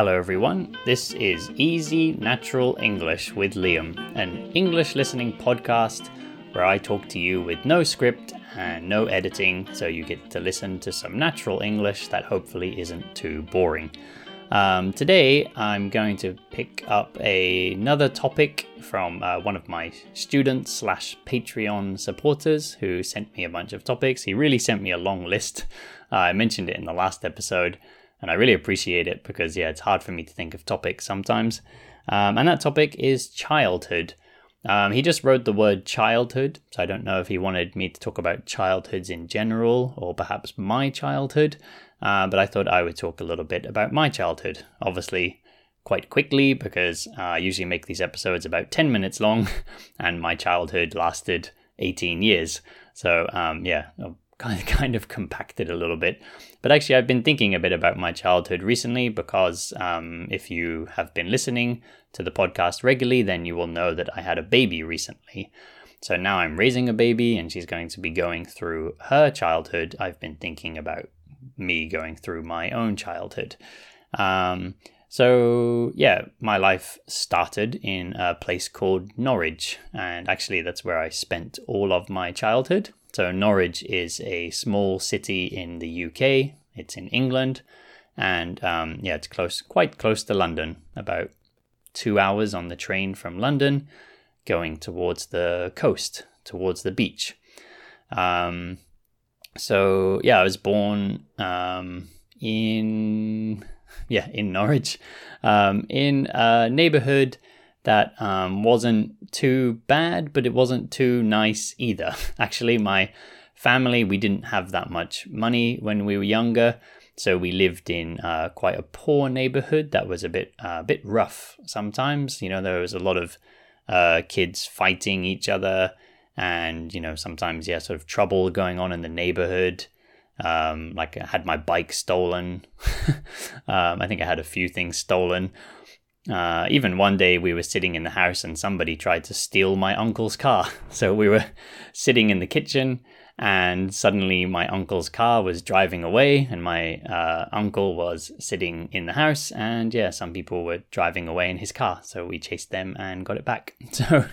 Hello, everyone. This is Easy Natural English with Liam, an English listening podcast where I talk to you with no script and no editing, so you get to listen to some natural English that hopefully isn't too boring. Um, today, I'm going to pick up a, another topic from uh, one of my students slash Patreon supporters who sent me a bunch of topics. He really sent me a long list. Uh, I mentioned it in the last episode, and I really appreciate it because yeah, it's hard for me to think of topics sometimes. Um, and that topic is childhood. Um, he just wrote the word childhood, so I don't know if he wanted me to talk about childhoods in general or perhaps my childhood. Uh, but I thought I would talk a little bit about my childhood. Obviously, quite quickly because uh, I usually make these episodes about 10 minutes long, and my childhood lasted 18 years. So, um, yeah, kind of, kind of compacted a little bit. But actually, I've been thinking a bit about my childhood recently because um, if you have been listening to the podcast regularly, then you will know that I had a baby recently. So now I'm raising a baby and she's going to be going through her childhood. I've been thinking about me going through my own childhood. Um, so, yeah, my life started in a place called Norwich, and actually, that's where I spent all of my childhood. So, Norwich is a small city in the UK, it's in England, and um, yeah, it's close, quite close to London, about two hours on the train from London, going towards the coast, towards the beach. Um, so yeah, I was born um, in yeah in Norwich, um, in a neighborhood that um, wasn't too bad, but it wasn't too nice either. Actually, my family we didn't have that much money when we were younger, so we lived in uh, quite a poor neighborhood that was a bit uh, a bit rough sometimes. You know, there was a lot of uh, kids fighting each other and you know sometimes yeah sort of trouble going on in the neighborhood um, like i had my bike stolen um, i think i had a few things stolen uh, even one day we were sitting in the house and somebody tried to steal my uncle's car. So we were sitting in the kitchen and suddenly my uncle's car was driving away and my uh, uncle was sitting in the house and yeah some people were driving away in his car. So we chased them and got it back. So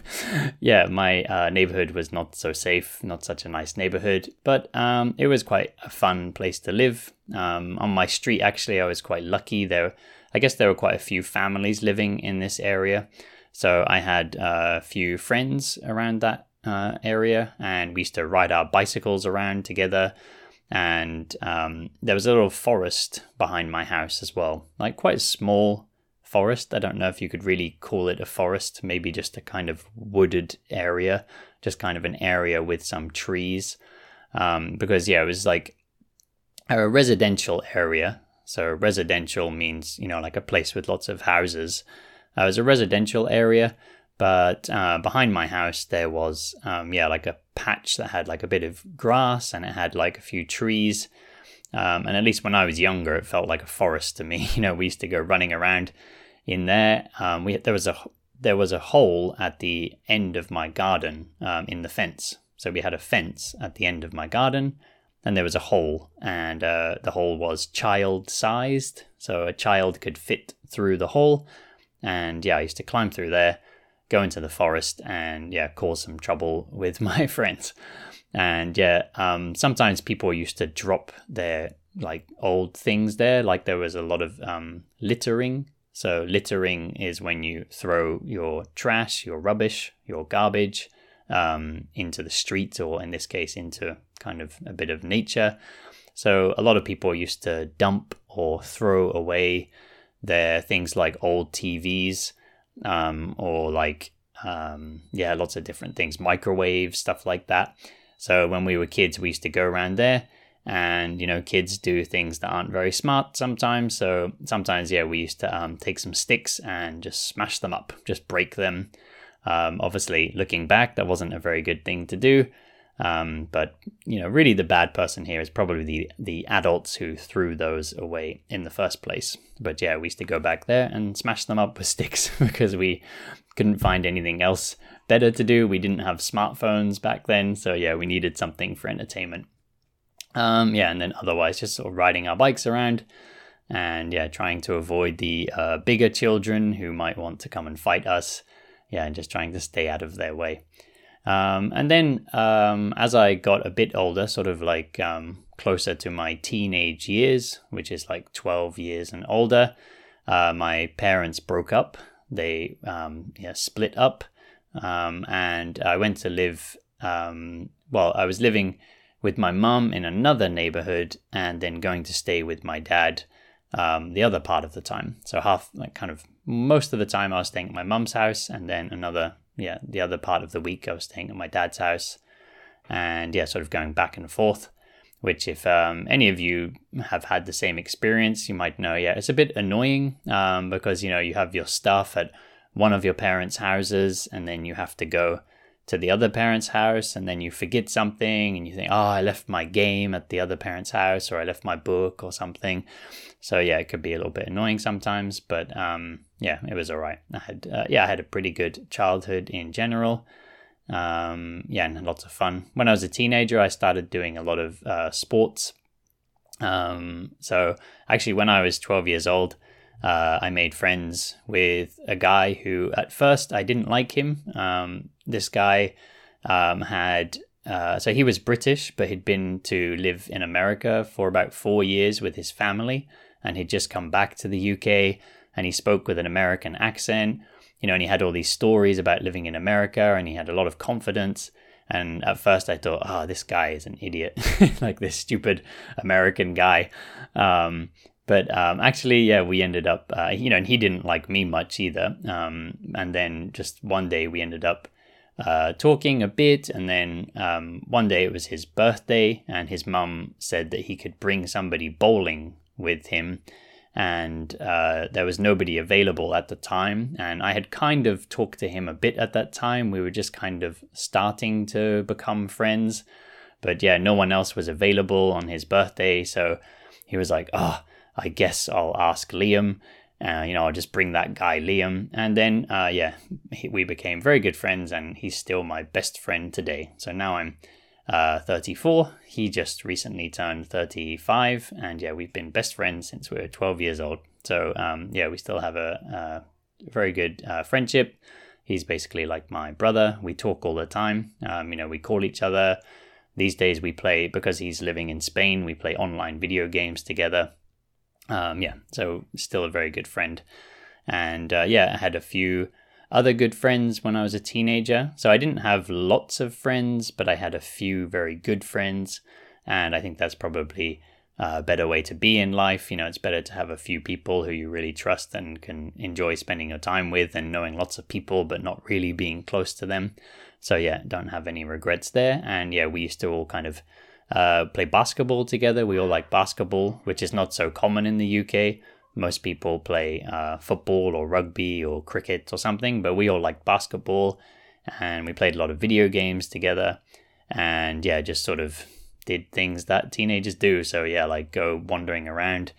yeah my uh, neighborhood was not so safe not such a nice neighborhood. But um, it was quite a fun place to live. Um, on my street actually i was quite lucky. There i guess there were quite a few families living in this area. So i had a few friends around that uh, area, and we used to ride our bicycles around together. And um, there was a little forest behind my house as well, like quite a small forest. I don't know if you could really call it a forest, maybe just a kind of wooded area, just kind of an area with some trees. Um, because, yeah, it was like a residential area. So, residential means, you know, like a place with lots of houses. Uh, it was a residential area, but uh, behind my house, there was, um, yeah, like a patch that had like a bit of grass and it had like a few trees. Um, and at least when I was younger, it felt like a forest to me. You know, we used to go running around in there. Um, we there was a there was a hole at the end of my garden um, in the fence. So we had a fence at the end of my garden, and there was a hole, and uh, the hole was child sized, so a child could fit through the hole. And yeah, I used to climb through there go into the forest and yeah, cause some trouble with my friends. And yeah, um, sometimes people used to drop their like old things there. Like there was a lot of um, littering. So littering is when you throw your trash, your rubbish, your garbage um, into the street, or in this case, into kind of a bit of nature. So a lot of people used to dump or throw away their things like old TVs um, or like um, yeah, lots of different things, microwaves, stuff like that. So when we were kids, we used to go around there, and you know, kids do things that aren't very smart sometimes. So sometimes, yeah, we used to um, take some sticks and just smash them up, just break them. Um, obviously, looking back, that wasn't a very good thing to do. Um, but you know, really, the bad person here is probably the the adults who threw those away in the first place. But yeah, we used to go back there and smash them up with sticks because we couldn't find anything else better to do. We didn't have smartphones back then, so yeah, we needed something for entertainment. Um, yeah, and then otherwise, just sort of riding our bikes around. and yeah, trying to avoid the uh, bigger children who might want to come and fight us. Yeah, and just trying to stay out of their way. Um, and then um, as I got a bit older, sort of like um, closer to my teenage years, which is like 12 years and older, uh, my parents broke up. They um, yeah, split up. Um, and I went to live, um, well, I was living with my mum in another neighborhood and then going to stay with my dad the other part of the time. So half, like kind of most of the time I was staying at my mum's house, and then another, yeah, the other part of the week I was staying at my dad's house, and yeah, sort of going back and forth. Which, if um, any of you have had the same experience, you might know. Yeah, it's a bit annoying um, because you know you have your stuff at one of your parents' houses, and then you have to go to the other parent's house and then you forget something and you think, oh, I left my game at the other parent's house or I left my book or something. So yeah, it could be a little bit annoying sometimes, but um, yeah, it was all right. I had uh, yeah, I had a pretty good childhood in general. Um, yeah, and lots of fun. When I was a teenager, I started doing a lot of uh, sports. Um, so actually, when I was 12 years old, uh, I made friends with a guy who, at first, I didn't like him. Um, this guy um, had, uh, so he was British, but he'd been to live in America for about four years with his family, and he'd just come back to the UK, and he spoke with an American accent, you know, and he had all these stories about living in America, and he had a lot of confidence. And at first, I thought, oh, this guy is an idiot, like this stupid American guy. Um, but um, actually, yeah, we ended up, uh, you know, and he didn't like me much either. Um, and then just one day we ended up uh, talking a bit. And then um, one day it was his birthday, and his mum said that he could bring somebody bowling with him. And uh, there was nobody available at the time. And I had kind of talked to him a bit at that time. We were just kind of starting to become friends. But yeah, no one else was available on his birthday. So he was like, oh, I guess I'll ask Liam. Uh, you know, I'll just bring that guy Liam, and then uh, yeah, he, we became very good friends, and he's still my best friend today. So now I'm uh, 34. He just recently turned 35, and yeah, we've been best friends since we were 12 years old. So um, yeah, we still have a, a very good uh, friendship. He's basically like my brother. We talk all the time. Um, you know, we call each other. These days we play because he's living in Spain. We play online video games together um, yeah, so still a very good friend. And uh, yeah, I had a few other good friends when I was a teenager. So I didn't have lots of friends, but I had a few very good friends. And I think that's probably a better way to be in life. You know, it's better to have a few people who you really trust and can enjoy spending your time with and knowing lots of people, but not really being close to them. So yeah, don't have any regrets there. And yeah, we used to all kind of uh, play basketball together. We all like basketball, which is not so common in the UK. Most people play uh, football or rugby or cricket or something, but we all like basketball and we played a lot of video games together and yeah, just sort of did things that teenagers do. So yeah, like go wandering around,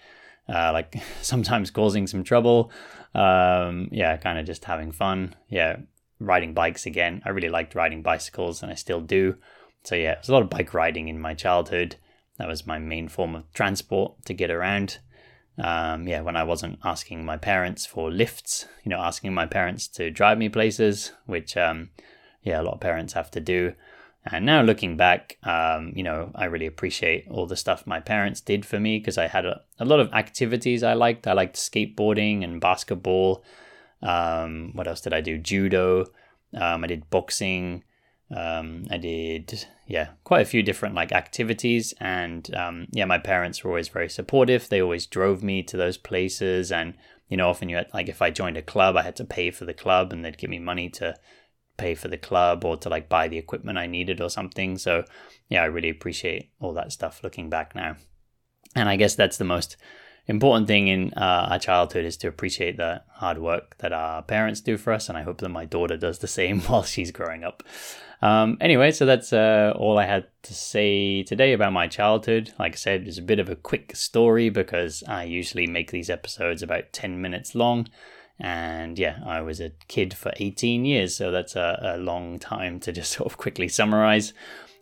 uh, like sometimes causing some trouble. Um, yeah, kind of just having fun. Yeah, riding bikes again. I really liked riding bicycles and I still do. So yeah, it was a lot of bike riding in my childhood. That was my main form of transport to get around. Um, yeah, when I wasn't asking my parents for lifts, you know, asking my parents to drive me places, which um, yeah, a lot of parents have to do. And now looking back, um, you know, I really appreciate all the stuff my parents did for me because I had a, a lot of activities I liked. I liked skateboarding and basketball. Um, what else did I do? Judo. Um, I did boxing. Um, I did, yeah, quite a few different like activities, and um, yeah, my parents were always very supportive. They always drove me to those places, and you know, often you had like if I joined a club, I had to pay for the club, and they'd give me money to pay for the club or to like buy the equipment I needed or something. So yeah, I really appreciate all that stuff looking back now, and I guess that's the most important thing in uh, our childhood is to appreciate the hard work that our parents do for us, and I hope that my daughter does the same while she's growing up. Um, anyway, so that's uh, all I had to say today about my childhood. Like I said, it's a bit of a quick story because I usually make these episodes about 10 minutes long. And yeah, I was a kid for 18 years, so that's a, a long time to just sort of quickly summarize.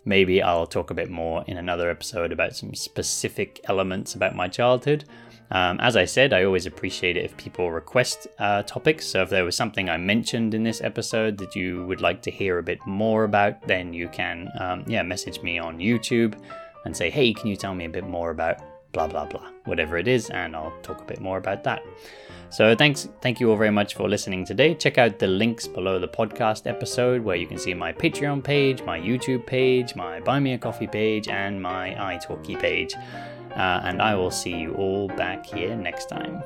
Maybe I'll talk a bit more in another episode about some specific elements about my childhood. Um, as I said, I always appreciate it if people request uh, topics. So if there was something I mentioned in this episode that you would like to hear a bit more about, then you can, um, yeah, message me on YouTube and say, hey, can you tell me a bit more about blah blah blah, whatever it is, and I'll talk a bit more about that. So thanks, thank you all very much for listening today. Check out the links below the podcast episode where you can see my Patreon page, my YouTube page, my Buy Me a Coffee page, and my iTalki page. Uh, and I will see you all back here next time.